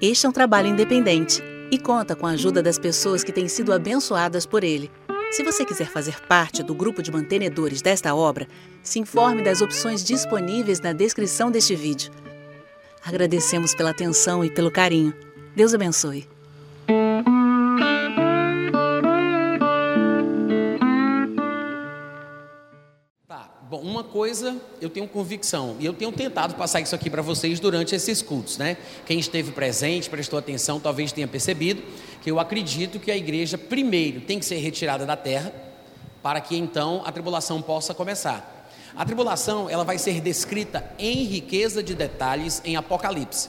Este é um trabalho independente e conta com a ajuda das pessoas que têm sido abençoadas por ele. Se você quiser fazer parte do grupo de mantenedores desta obra, se informe das opções disponíveis na descrição deste vídeo. Agradecemos pela atenção e pelo carinho. Deus abençoe. Coisa eu tenho convicção, e eu tenho tentado passar isso aqui para vocês durante esses cultos, né? Quem esteve presente, prestou atenção, talvez tenha percebido que eu acredito que a igreja primeiro tem que ser retirada da terra, para que então a tribulação possa começar. A tribulação, ela vai ser descrita em riqueza de detalhes em Apocalipse.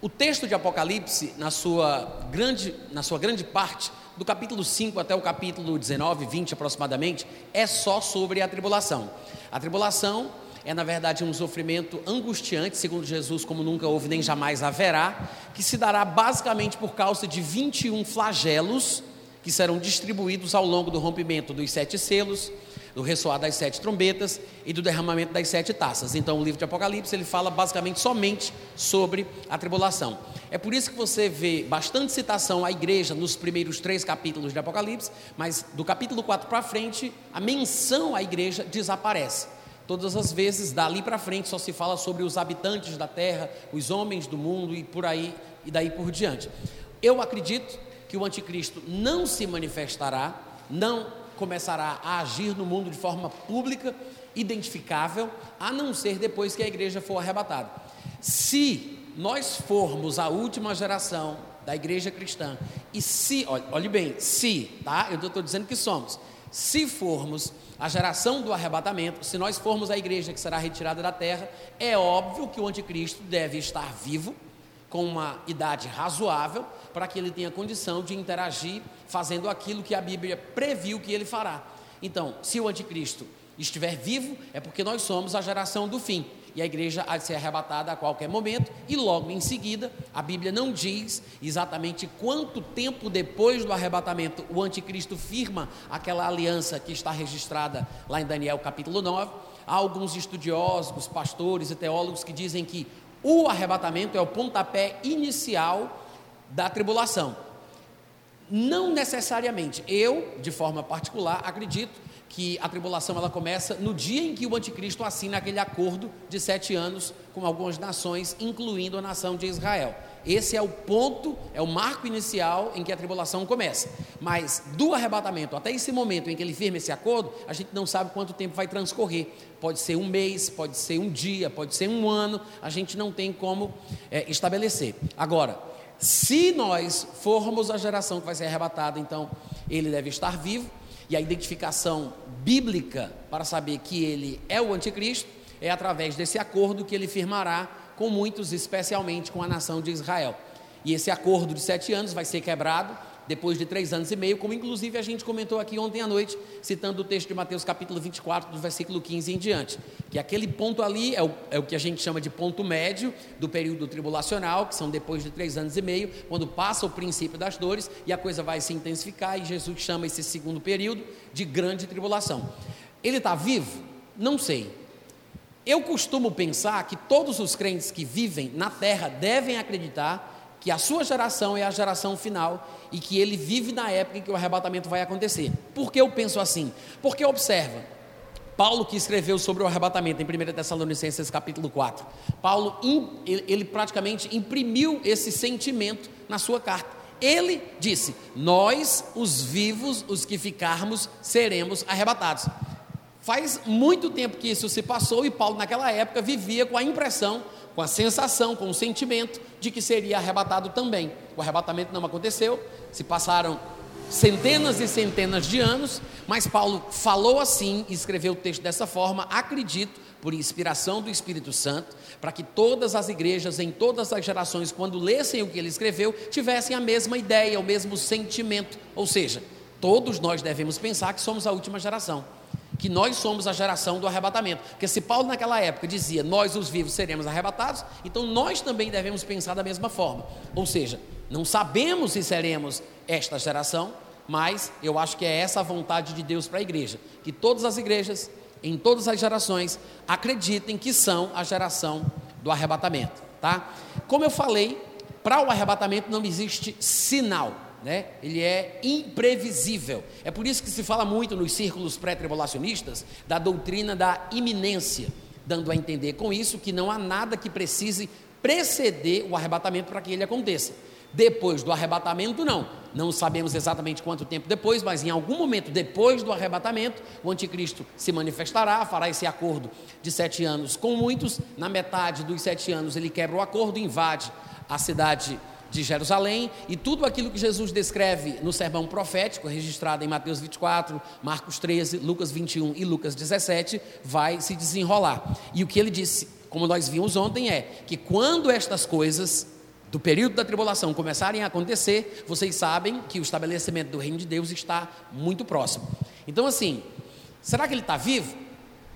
O texto de Apocalipse, na sua grande, na sua grande parte, do capítulo 5 até o capítulo 19, 20 aproximadamente, é só sobre a tribulação. A tribulação é, na verdade, um sofrimento angustiante, segundo Jesus, como nunca houve nem jamais haverá, que se dará basicamente por causa de 21 flagelos que serão distribuídos ao longo do rompimento dos sete selos, do ressoar das sete trombetas e do derramamento das sete taças. Então, o livro de Apocalipse ele fala basicamente somente sobre a tribulação. É por isso que você vê bastante citação à igreja nos primeiros três capítulos de Apocalipse, mas do capítulo 4 para frente, a menção à igreja desaparece. Todas as vezes, dali para frente, só se fala sobre os habitantes da terra, os homens do mundo e por aí e daí por diante. Eu acredito que o anticristo não se manifestará, não começará a agir no mundo de forma pública, identificável, a não ser depois que a igreja for arrebatada. Se nós formos a última geração da igreja cristã, e se, olhe, olhe bem, se, tá? Eu estou dizendo que somos. Se formos a geração do arrebatamento, se nós formos a igreja que será retirada da terra, é óbvio que o anticristo deve estar vivo, com uma idade razoável, para que ele tenha condição de interagir fazendo aquilo que a Bíblia previu que ele fará. Então, se o anticristo estiver vivo, é porque nós somos a geração do fim. E a igreja há de ser arrebatada a qualquer momento, e logo em seguida, a Bíblia não diz exatamente quanto tempo depois do arrebatamento o anticristo firma aquela aliança que está registrada lá em Daniel capítulo 9. Há alguns estudiosos, pastores e teólogos que dizem que o arrebatamento é o pontapé inicial da tribulação. Não necessariamente. Eu, de forma particular, acredito que a tribulação ela começa no dia em que o anticristo assina aquele acordo de sete anos com algumas nações, incluindo a nação de Israel. Esse é o ponto, é o marco inicial em que a tribulação começa. Mas do arrebatamento até esse momento em que ele firma esse acordo, a gente não sabe quanto tempo vai transcorrer. Pode ser um mês, pode ser um dia, pode ser um ano, a gente não tem como é, estabelecer. Agora, se nós formos a geração que vai ser arrebatada, então ele deve estar vivo, e a identificação bíblica para saber que ele é o anticristo é através desse acordo que ele firmará com muitos, especialmente com a nação de Israel. E esse acordo de sete anos vai ser quebrado depois de três anos e meio, como inclusive a gente comentou aqui ontem à noite, citando o texto de Mateus capítulo 24, do versículo 15 em diante, que aquele ponto ali é o, é o que a gente chama de ponto médio do período tribulacional, que são depois de três anos e meio, quando passa o princípio das dores e a coisa vai se intensificar, e Jesus chama esse segundo período de grande tribulação. Ele está vivo? Não sei. Eu costumo pensar que todos os crentes que vivem na terra devem acreditar que a sua geração é a geração final e que ele vive na época em que o arrebatamento vai acontecer. Por que eu penso assim? Porque observa, Paulo que escreveu sobre o arrebatamento em 1 Tessalonicenses capítulo 4, Paulo ele praticamente imprimiu esse sentimento na sua carta. Ele disse: Nós, os vivos, os que ficarmos, seremos arrebatados. Faz muito tempo que isso se passou e Paulo, naquela época, vivia com a impressão com a sensação, com o sentimento de que seria arrebatado também. O arrebatamento não aconteceu, se passaram centenas e centenas de anos, mas Paulo falou assim escreveu o texto dessa forma, acredito, por inspiração do Espírito Santo, para que todas as igrejas, em todas as gerações, quando lessem o que ele escreveu, tivessem a mesma ideia, o mesmo sentimento. Ou seja, todos nós devemos pensar que somos a última geração que nós somos a geração do arrebatamento. Porque se Paulo naquela época dizia, nós os vivos seremos arrebatados, então nós também devemos pensar da mesma forma. Ou seja, não sabemos se seremos esta geração, mas eu acho que é essa a vontade de Deus para a igreja, que todas as igrejas, em todas as gerações, acreditem que são a geração do arrebatamento, tá? Como eu falei, para o arrebatamento não existe sinal, né? Ele é imprevisível. É por isso que se fala muito nos círculos pré-tribulacionistas da doutrina da iminência, dando a entender com isso que não há nada que precise preceder o arrebatamento para que ele aconteça. Depois do arrebatamento, não. Não sabemos exatamente quanto tempo depois, mas em algum momento depois do arrebatamento, o anticristo se manifestará, fará esse acordo de sete anos com muitos. Na metade dos sete anos, ele quebra o acordo, invade a cidade de Jerusalém e tudo aquilo que Jesus descreve no sermão profético, registrado em Mateus 24, Marcos 13, Lucas 21 e Lucas 17, vai se desenrolar. E o que ele disse, como nós vimos ontem, é que quando estas coisas do período da tribulação começarem a acontecer, vocês sabem que o estabelecimento do reino de Deus está muito próximo. Então, assim, será que ele está vivo?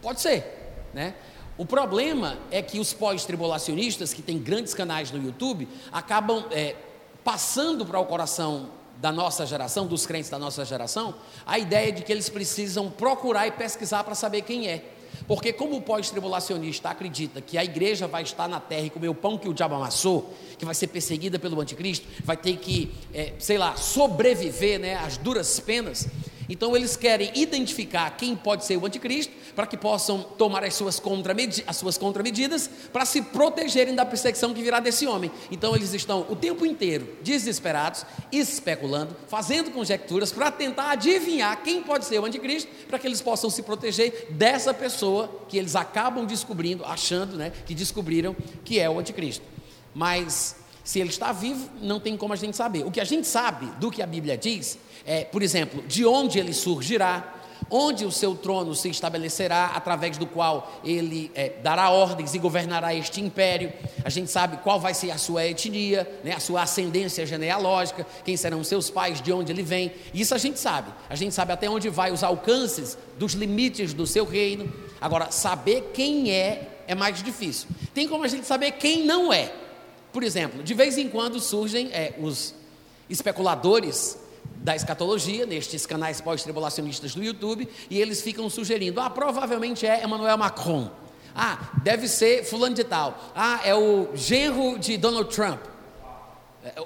Pode ser, né? O problema é que os pós-tribulacionistas, que têm grandes canais no YouTube, acabam é, passando para o coração da nossa geração, dos crentes da nossa geração, a ideia de que eles precisam procurar e pesquisar para saber quem é. Porque, como o pós-tribulacionista acredita que a igreja vai estar na terra e comer o pão que o diabo amassou, que vai ser perseguida pelo anticristo, vai ter que, é, sei lá, sobreviver né, às duras penas, então eles querem identificar quem pode ser o anticristo para que possam tomar as suas, contramedi as suas contramedidas para se protegerem da perseguição que virá desse homem. Então eles estão o tempo inteiro desesperados, especulando, fazendo conjecturas para tentar adivinhar quem pode ser o anticristo para que eles possam se proteger dessa pessoa que eles acabam descobrindo, achando né, que descobriram que é o anticristo. Mas se ele está vivo, não tem como a gente saber. O que a gente sabe do que a Bíblia diz é, por exemplo, de onde ele surgirá, onde o seu trono se estabelecerá, através do qual ele é, dará ordens e governará este império. A gente sabe qual vai ser a sua etnia, né, a sua ascendência genealógica, quem serão seus pais, de onde ele vem. Isso a gente sabe. A gente sabe até onde vai os alcances dos limites do seu reino. Agora, saber quem é é mais difícil. Tem como a gente saber quem não é. Por exemplo, de vez em quando surgem é, os especuladores da escatologia, nestes canais pós-tribulacionistas do YouTube, e eles ficam sugerindo: ah, provavelmente é Emmanuel Macron. Ah, deve ser fulano de tal. Ah, é o genro de Donald Trump.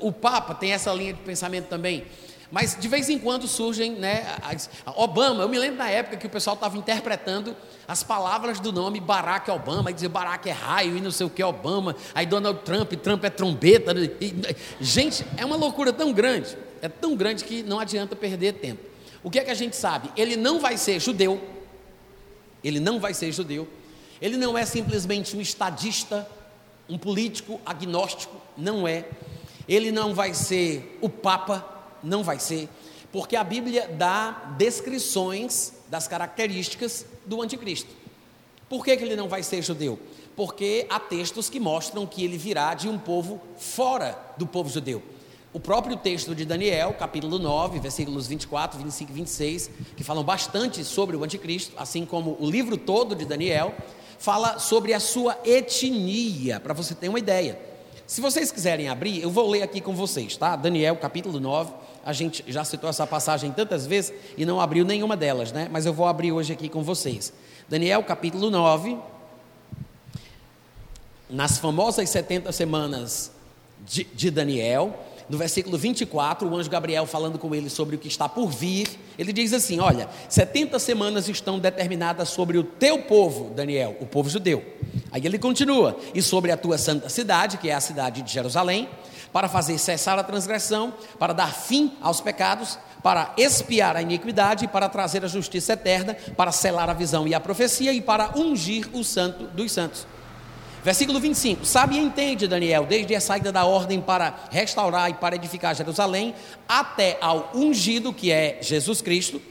O Papa tem essa linha de pensamento também. Mas de vez em quando surgem, né? As, Obama, eu me lembro da época que o pessoal estava interpretando as palavras do nome Barack Obama, e dizia Barack é raio e não sei o que Obama, aí Donald Trump, Trump é trombeta. E, gente, é uma loucura tão grande é tão grande que não adianta perder tempo. O que é que a gente sabe? Ele não vai ser judeu, ele não vai ser judeu, ele não é simplesmente um estadista, um político agnóstico, não é. Ele não vai ser o Papa, não vai ser, porque a Bíblia dá descrições das características do anticristo. Por que, que ele não vai ser judeu? Porque há textos que mostram que ele virá de um povo fora do povo judeu. O próprio texto de Daniel, capítulo 9, versículos 24, 25 e 26, que falam bastante sobre o anticristo, assim como o livro todo de Daniel, fala sobre a sua etnia, para você ter uma ideia. Se vocês quiserem abrir, eu vou ler aqui com vocês, tá? Daniel, capítulo 9. A gente já citou essa passagem tantas vezes e não abriu nenhuma delas, né? Mas eu vou abrir hoje aqui com vocês. Daniel, capítulo 9. Nas famosas 70 semanas de, de Daniel, no versículo 24, o anjo Gabriel falando com ele sobre o que está por vir, ele diz assim: Olha, 70 semanas estão determinadas sobre o teu povo, Daniel, o povo judeu. Aí ele continua: E sobre a tua santa cidade, que é a cidade de Jerusalém, para fazer cessar a transgressão, para dar fim aos pecados, para expiar a iniquidade, para trazer a justiça eterna, para selar a visão e a profecia e para ungir o santo dos santos. Versículo 25: Sabe e entende, Daniel, desde a saída da ordem para restaurar e para edificar Jerusalém, até ao ungido, que é Jesus Cristo,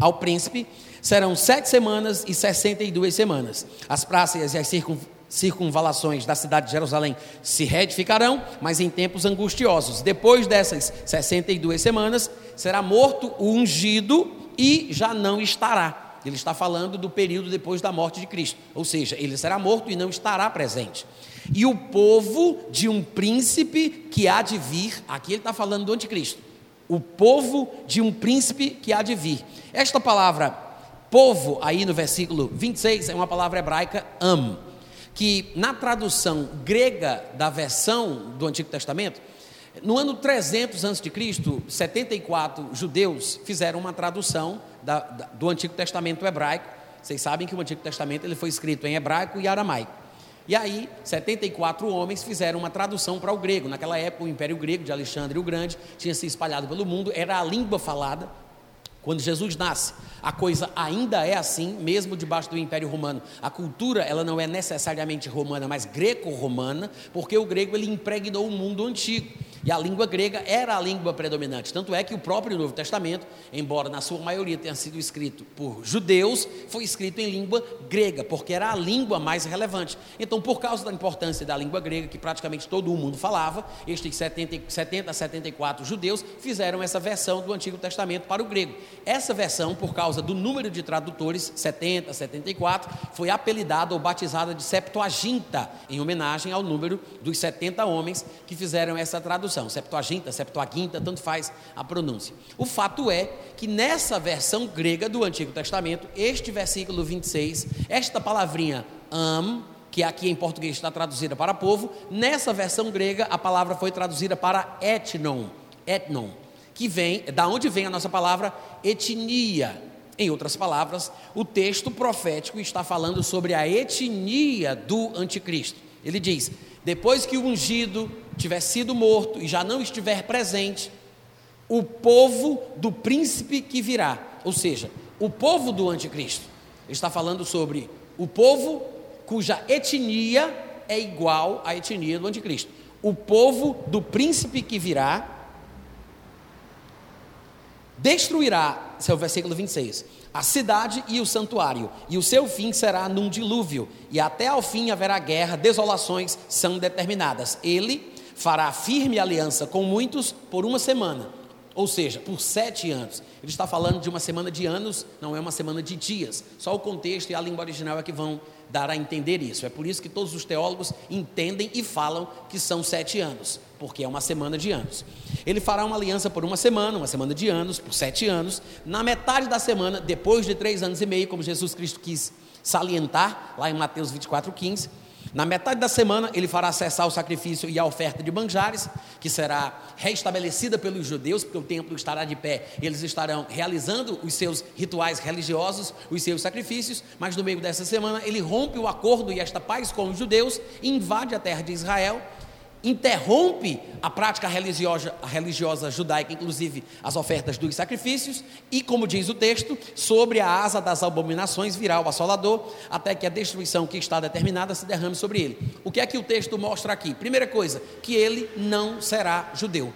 ao príncipe, serão sete semanas e sessenta e duas semanas. As praças e as circun, circunvalações da cidade de Jerusalém se reedificarão, mas em tempos angustiosos. Depois dessas sessenta e duas semanas, será morto o ungido e já não estará. Ele está falando do período depois da morte de Cristo, ou seja, ele será morto e não estará presente. E o povo de um príncipe que há de vir, aqui ele está falando do anticristo. O povo de um príncipe que há de vir. Esta palavra povo, aí no versículo 26, é uma palavra hebraica am, que na tradução grega da versão do Antigo Testamento, no ano 300 a.C., 74 judeus fizeram uma tradução da, da, do Antigo Testamento hebraico. Vocês sabem que o Antigo Testamento ele foi escrito em hebraico e aramaico. E aí, 74 homens fizeram uma tradução para o grego. Naquela época, o Império Grego de Alexandre o Grande tinha se espalhado pelo mundo, era a língua falada. Quando Jesus nasce, a coisa ainda é assim, mesmo debaixo do Império Romano. A cultura, ela não é necessariamente romana, mas greco-romana, porque o grego ele impregnou o mundo antigo. E a língua grega era a língua predominante. Tanto é que o próprio Novo Testamento, embora na sua maioria tenha sido escrito por judeus, foi escrito em língua grega, porque era a língua mais relevante. Então, por causa da importância da língua grega, que praticamente todo o mundo falava, estes 70, 70 a 74 judeus fizeram essa versão do Antigo Testamento para o grego. Essa versão, por causa do número de tradutores, 70, 74, foi apelidada ou batizada de Septuaginta, em homenagem ao número dos 70 homens que fizeram essa tradução tradução, Septuaginta, Septuaginta, tanto faz a pronúncia. O fato é que nessa versão grega do Antigo Testamento, este versículo 26, esta palavrinha am, que aqui em português está traduzida para povo, nessa versão grega a palavra foi traduzida para etnon, etnon, que vem, da onde vem a nossa palavra etnia. Em outras palavras, o texto profético está falando sobre a etnia do anticristo. Ele diz: depois que o ungido tiver sido morto e já não estiver presente, o povo do príncipe que virá, ou seja, o povo do anticristo. Ele está falando sobre o povo cuja etnia é igual à etnia do anticristo. O povo do príncipe que virá destruirá, esse é o versículo 26, a cidade e o santuário, e o seu fim será num dilúvio, e até ao fim haverá guerra, desolações são determinadas. Ele fará firme aliança com muitos por uma semana, ou seja, por sete anos. Ele está falando de uma semana de anos, não é uma semana de dias. Só o contexto e a língua original é que vão dar a entender isso. É por isso que todos os teólogos entendem e falam que são sete anos, porque é uma semana de anos. Ele fará uma aliança por uma semana, uma semana de anos, por sete anos. Na metade da semana, depois de três anos e meio, como Jesus Cristo quis salientar, lá em Mateus 24, 15 na metade da semana, ele fará cessar o sacrifício e a oferta de manjares, que será restabelecida pelos judeus, porque o templo estará de pé. Eles estarão realizando os seus rituais religiosos, os seus sacrifícios, mas no meio dessa semana, ele rompe o acordo e esta paz com os judeus, invade a terra de Israel interrompe a prática religiosa, religiosa judaica, inclusive as ofertas dos sacrifícios, e, como diz o texto, sobre a asa das abominações virá o assolador, até que a destruição que está determinada se derrame sobre ele. O que é que o texto mostra aqui? Primeira coisa, que ele não será judeu.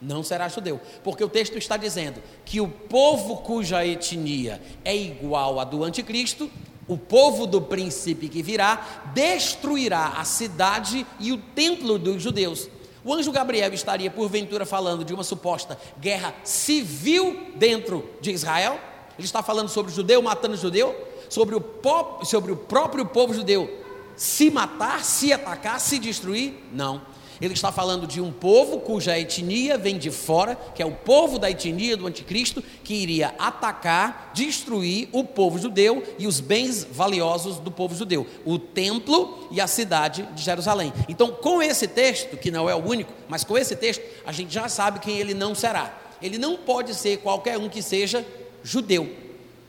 Não será judeu, porque o texto está dizendo que o povo cuja etnia é igual à do anticristo o povo do príncipe que virá destruirá a cidade e o templo dos judeus. O anjo Gabriel estaria, porventura, falando de uma suposta guerra civil dentro de Israel? Ele está falando sobre o judeu matando o judeu? Sobre o, pop, sobre o próprio povo judeu se matar, se atacar, se destruir? Não. Ele está falando de um povo cuja etnia vem de fora, que é o povo da etnia do anticristo, que iria atacar, destruir o povo judeu e os bens valiosos do povo judeu, o templo e a cidade de Jerusalém. Então, com esse texto, que não é o único, mas com esse texto, a gente já sabe quem ele não será. Ele não pode ser qualquer um que seja judeu.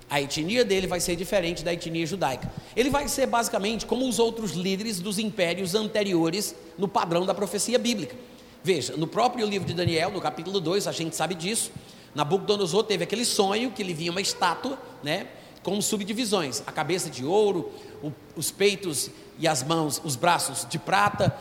A etnia dele vai ser diferente da etnia judaica. Ele vai ser basicamente como os outros líderes dos impérios anteriores no padrão da profecia bíblica. Veja, no próprio livro de Daniel, no capítulo 2, a gente sabe disso. Nabucodonosor teve aquele sonho que lhe vinha uma estátua, né, com subdivisões: a cabeça de ouro, o, os peitos e as mãos, os braços de prata,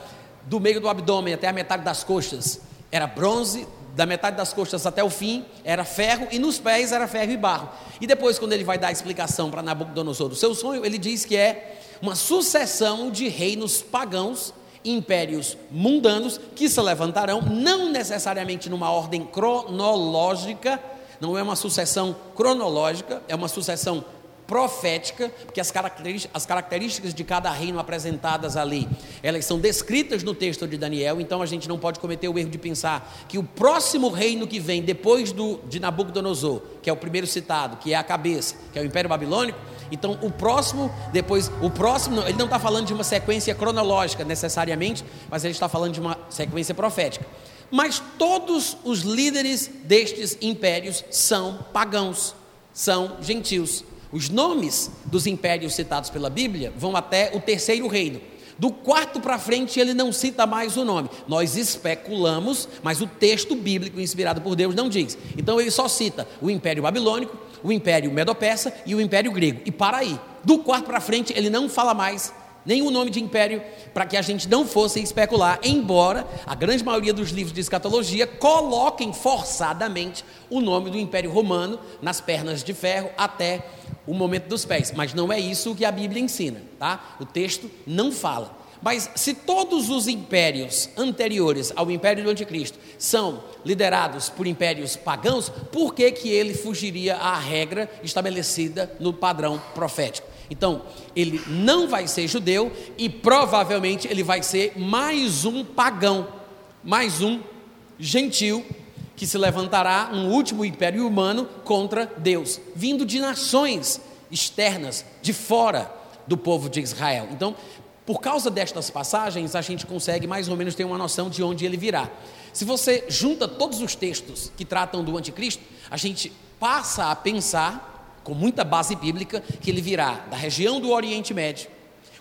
do meio do abdômen até a metade das coxas era bronze, da metade das costas até o fim era ferro e nos pés era ferro e barro. E depois, quando ele vai dar a explicação para Nabucodonosor do seu sonho, ele diz que é uma sucessão de reinos pagãos, impérios mundanos que se levantarão, não necessariamente numa ordem cronológica, não é uma sucessão cronológica, é uma sucessão profética, porque as características, as características de cada reino apresentadas ali, elas são descritas no texto de Daniel, então a gente não pode cometer o erro de pensar que o próximo reino que vem depois do, de Nabucodonosor, que é o primeiro citado, que é a cabeça, que é o Império Babilônico, Então, o próximo, depois, o próximo, ele não está falando de uma sequência cronológica necessariamente, mas ele está falando de uma sequência profética. Mas todos os líderes destes impérios são pagãos, são gentios. Os nomes dos impérios citados pela Bíblia vão até o terceiro reino. Do quarto para frente, ele não cita mais o nome. Nós especulamos, mas o texto bíblico inspirado por Deus não diz. Então ele só cita o Império Babilônico, o Império Medo-Persa e o Império Grego. E para aí. Do quarto para frente, ele não fala mais nenhum nome de império para que a gente não fosse especular, embora a grande maioria dos livros de escatologia coloquem forçadamente o nome do Império Romano nas pernas de ferro até o momento dos pés, mas não é isso que a Bíblia ensina, tá? O texto não fala. Mas se todos os impérios anteriores ao império do anticristo são liderados por impérios pagãos, por que, que ele fugiria à regra estabelecida no padrão profético? Então, ele não vai ser judeu e provavelmente ele vai ser mais um pagão, mais um gentil que se levantará um último império humano contra Deus, vindo de nações externas, de fora do povo de Israel. Então, por causa destas passagens, a gente consegue mais ou menos ter uma noção de onde ele virá. Se você junta todos os textos que tratam do anticristo, a gente passa a pensar, com muita base bíblica, que ele virá da região do Oriente Médio,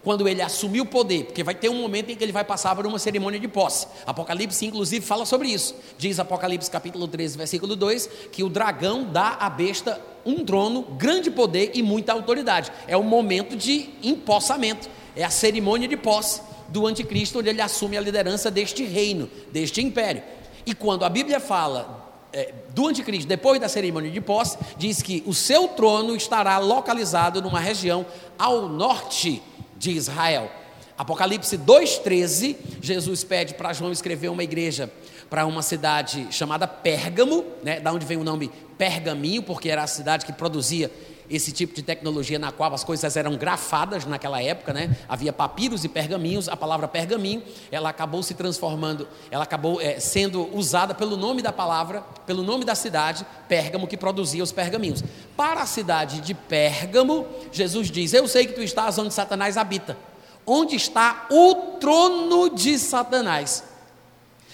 quando ele assumir o poder, porque vai ter um momento em que ele vai passar por uma cerimônia de posse. Apocalipse, inclusive, fala sobre isso. Diz Apocalipse capítulo 13, versículo 2, que o dragão dá à besta um trono, grande poder e muita autoridade. É o momento de empossamento, é a cerimônia de posse do anticristo, onde ele assume a liderança deste reino, deste império. E quando a Bíblia fala é, do anticristo, depois da cerimônia de posse, diz que o seu trono estará localizado numa região ao norte de Israel. Apocalipse 2,13, Jesus pede para João escrever uma igreja para uma cidade chamada Pérgamo, né, da onde vem o nome Pergaminho, porque era a cidade que produzia esse tipo de tecnologia na qual as coisas eram grafadas naquela época, né? Havia papiros e pergaminhos. A palavra pergaminho, ela acabou se transformando, ela acabou é, sendo usada pelo nome da palavra, pelo nome da cidade, Pérgamo, que produzia os pergaminhos. Para a cidade de Pérgamo, Jesus diz: Eu sei que tu estás onde Satanás habita. Onde está o trono de Satanás?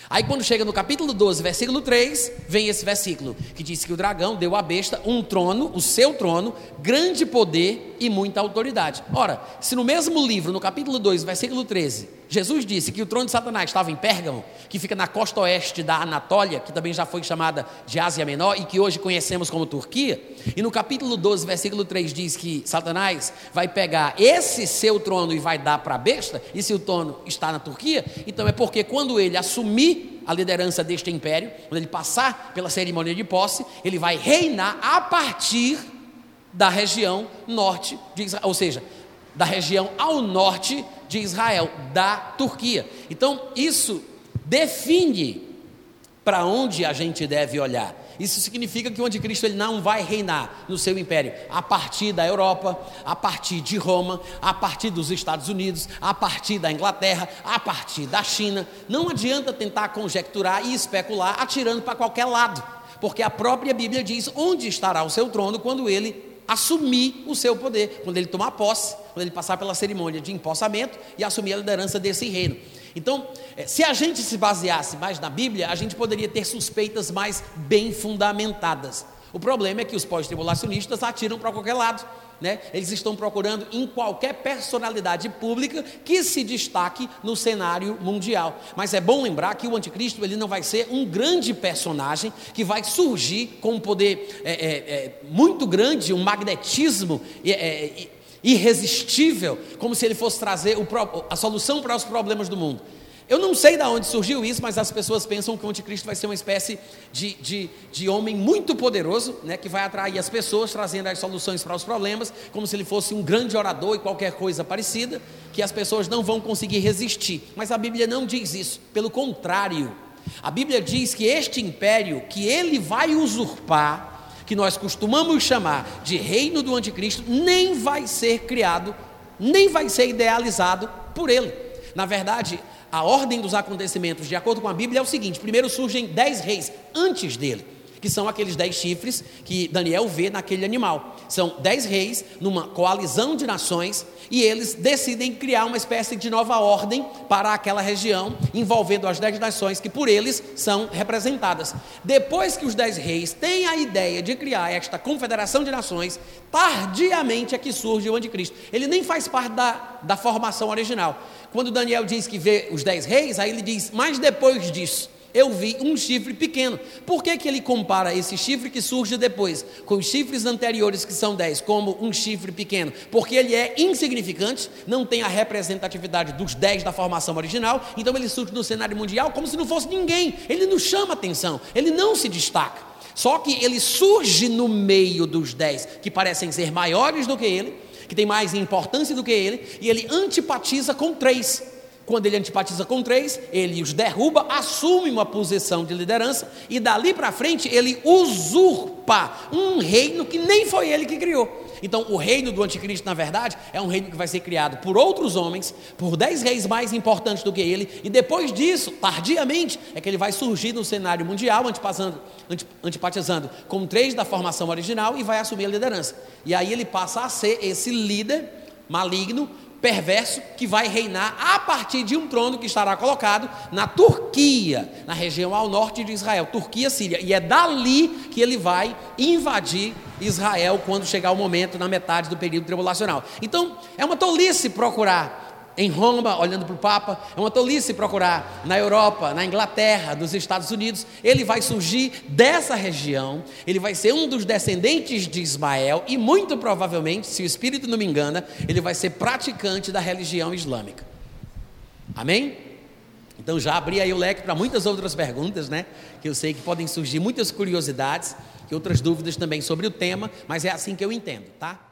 Aí quando chega no capítulo 12, versículo 3, vem esse versículo que diz que o dragão deu à besta um trono, o seu trono, grande poder e muita autoridade. Ora, se no mesmo livro, no capítulo 2, versículo 13, Jesus disse que o trono de Satanás estava em Pérgamo, que fica na costa oeste da Anatólia, que também já foi chamada de Ásia Menor e que hoje conhecemos como Turquia. E no capítulo 12, versículo 3 diz que Satanás vai pegar esse seu trono e vai dar para a besta, e se o trono está na Turquia, então é porque quando ele assumir a liderança deste império, quando ele passar pela cerimônia de posse, ele vai reinar a partir da região norte de Israel, ou seja, da região ao norte de Israel, da Turquia. Então, isso define para onde a gente deve olhar. Isso significa que o anticristo ele não vai reinar no seu império a partir da Europa, a partir de Roma, a partir dos Estados Unidos, a partir da Inglaterra, a partir da China. Não adianta tentar conjecturar e especular atirando para qualquer lado, porque a própria Bíblia diz onde estará o seu trono quando ele assumir o seu poder, quando ele tomar posse, quando ele passar pela cerimônia de empossamento e assumir a liderança desse reino. Então, eh, se a gente se baseasse mais na Bíblia, a gente poderia ter suspeitas mais bem fundamentadas. O problema é que os pós-tribulacionistas atiram para qualquer lado. Né? Eles estão procurando em qualquer personalidade pública que se destaque no cenário mundial. Mas é bom lembrar que o anticristo ele não vai ser um grande personagem que vai surgir com um poder é, é, é, muito grande, um magnetismo é, é, irresistível, como se ele fosse trazer o, a solução para os problemas do mundo. Eu não sei de onde surgiu isso, mas as pessoas pensam que o anticristo vai ser uma espécie de, de, de homem muito poderoso, né, que vai atrair as pessoas, trazendo as soluções para os problemas, como se ele fosse um grande orador e qualquer coisa parecida, que as pessoas não vão conseguir resistir. Mas a Bíblia não diz isso, pelo contrário. A Bíblia diz que este império que ele vai usurpar, que nós costumamos chamar de reino do anticristo, nem vai ser criado, nem vai ser idealizado por ele. Na verdade, a ordem dos acontecimentos, de acordo com a Bíblia, é o seguinte: primeiro surgem dez reis antes dele. Que são aqueles dez chifres que Daniel vê naquele animal. São dez reis numa coalizão de nações e eles decidem criar uma espécie de nova ordem para aquela região, envolvendo as dez nações que por eles são representadas. Depois que os dez reis têm a ideia de criar esta confederação de nações, tardiamente é que surge o anticristo. Ele nem faz parte da, da formação original. Quando Daniel diz que vê os dez reis, aí ele diz, mas depois disso eu vi um chifre pequeno. Por que, que ele compara esse chifre que surge depois com os chifres anteriores, que são dez, como um chifre pequeno? Porque ele é insignificante, não tem a representatividade dos dez da formação original, então ele surge no cenário mundial como se não fosse ninguém. Ele não chama atenção, ele não se destaca. Só que ele surge no meio dos dez, que parecem ser maiores do que ele, que tem mais importância do que ele, e ele antipatiza com três quando ele antipatiza com três, ele os derruba, assume uma posição de liderança e dali para frente ele usurpa um reino que nem foi ele que criou. Então, o reino do anticristo, na verdade, é um reino que vai ser criado por outros homens, por dez reis mais importantes do que ele, e depois disso, tardiamente, é que ele vai surgir no cenário mundial, antipatizando, antipatizando com três da formação original e vai assumir a liderança. E aí ele passa a ser esse líder maligno perverso que vai reinar a partir de um trono que estará colocado na Turquia, na região ao norte de Israel, Turquia, Síria. E é dali que ele vai invadir Israel quando chegar o momento na metade do período tribulacional. Então, é uma tolice procurar em Roma, olhando para o Papa, é uma tolice procurar na Europa, na Inglaterra, nos Estados Unidos. Ele vai surgir dessa região, ele vai ser um dos descendentes de Ismael e, muito provavelmente, se o Espírito não me engana, ele vai ser praticante da religião islâmica. Amém? Então já abri aí o leque para muitas outras perguntas, né? Que eu sei que podem surgir muitas curiosidades e outras dúvidas também sobre o tema, mas é assim que eu entendo, tá?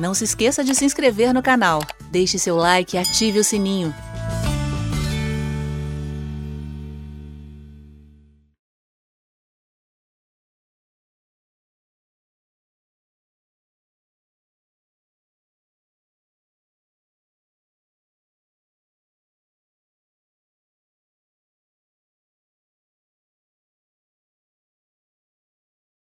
Não se esqueça de se inscrever no canal, deixe seu like e ative o sininho.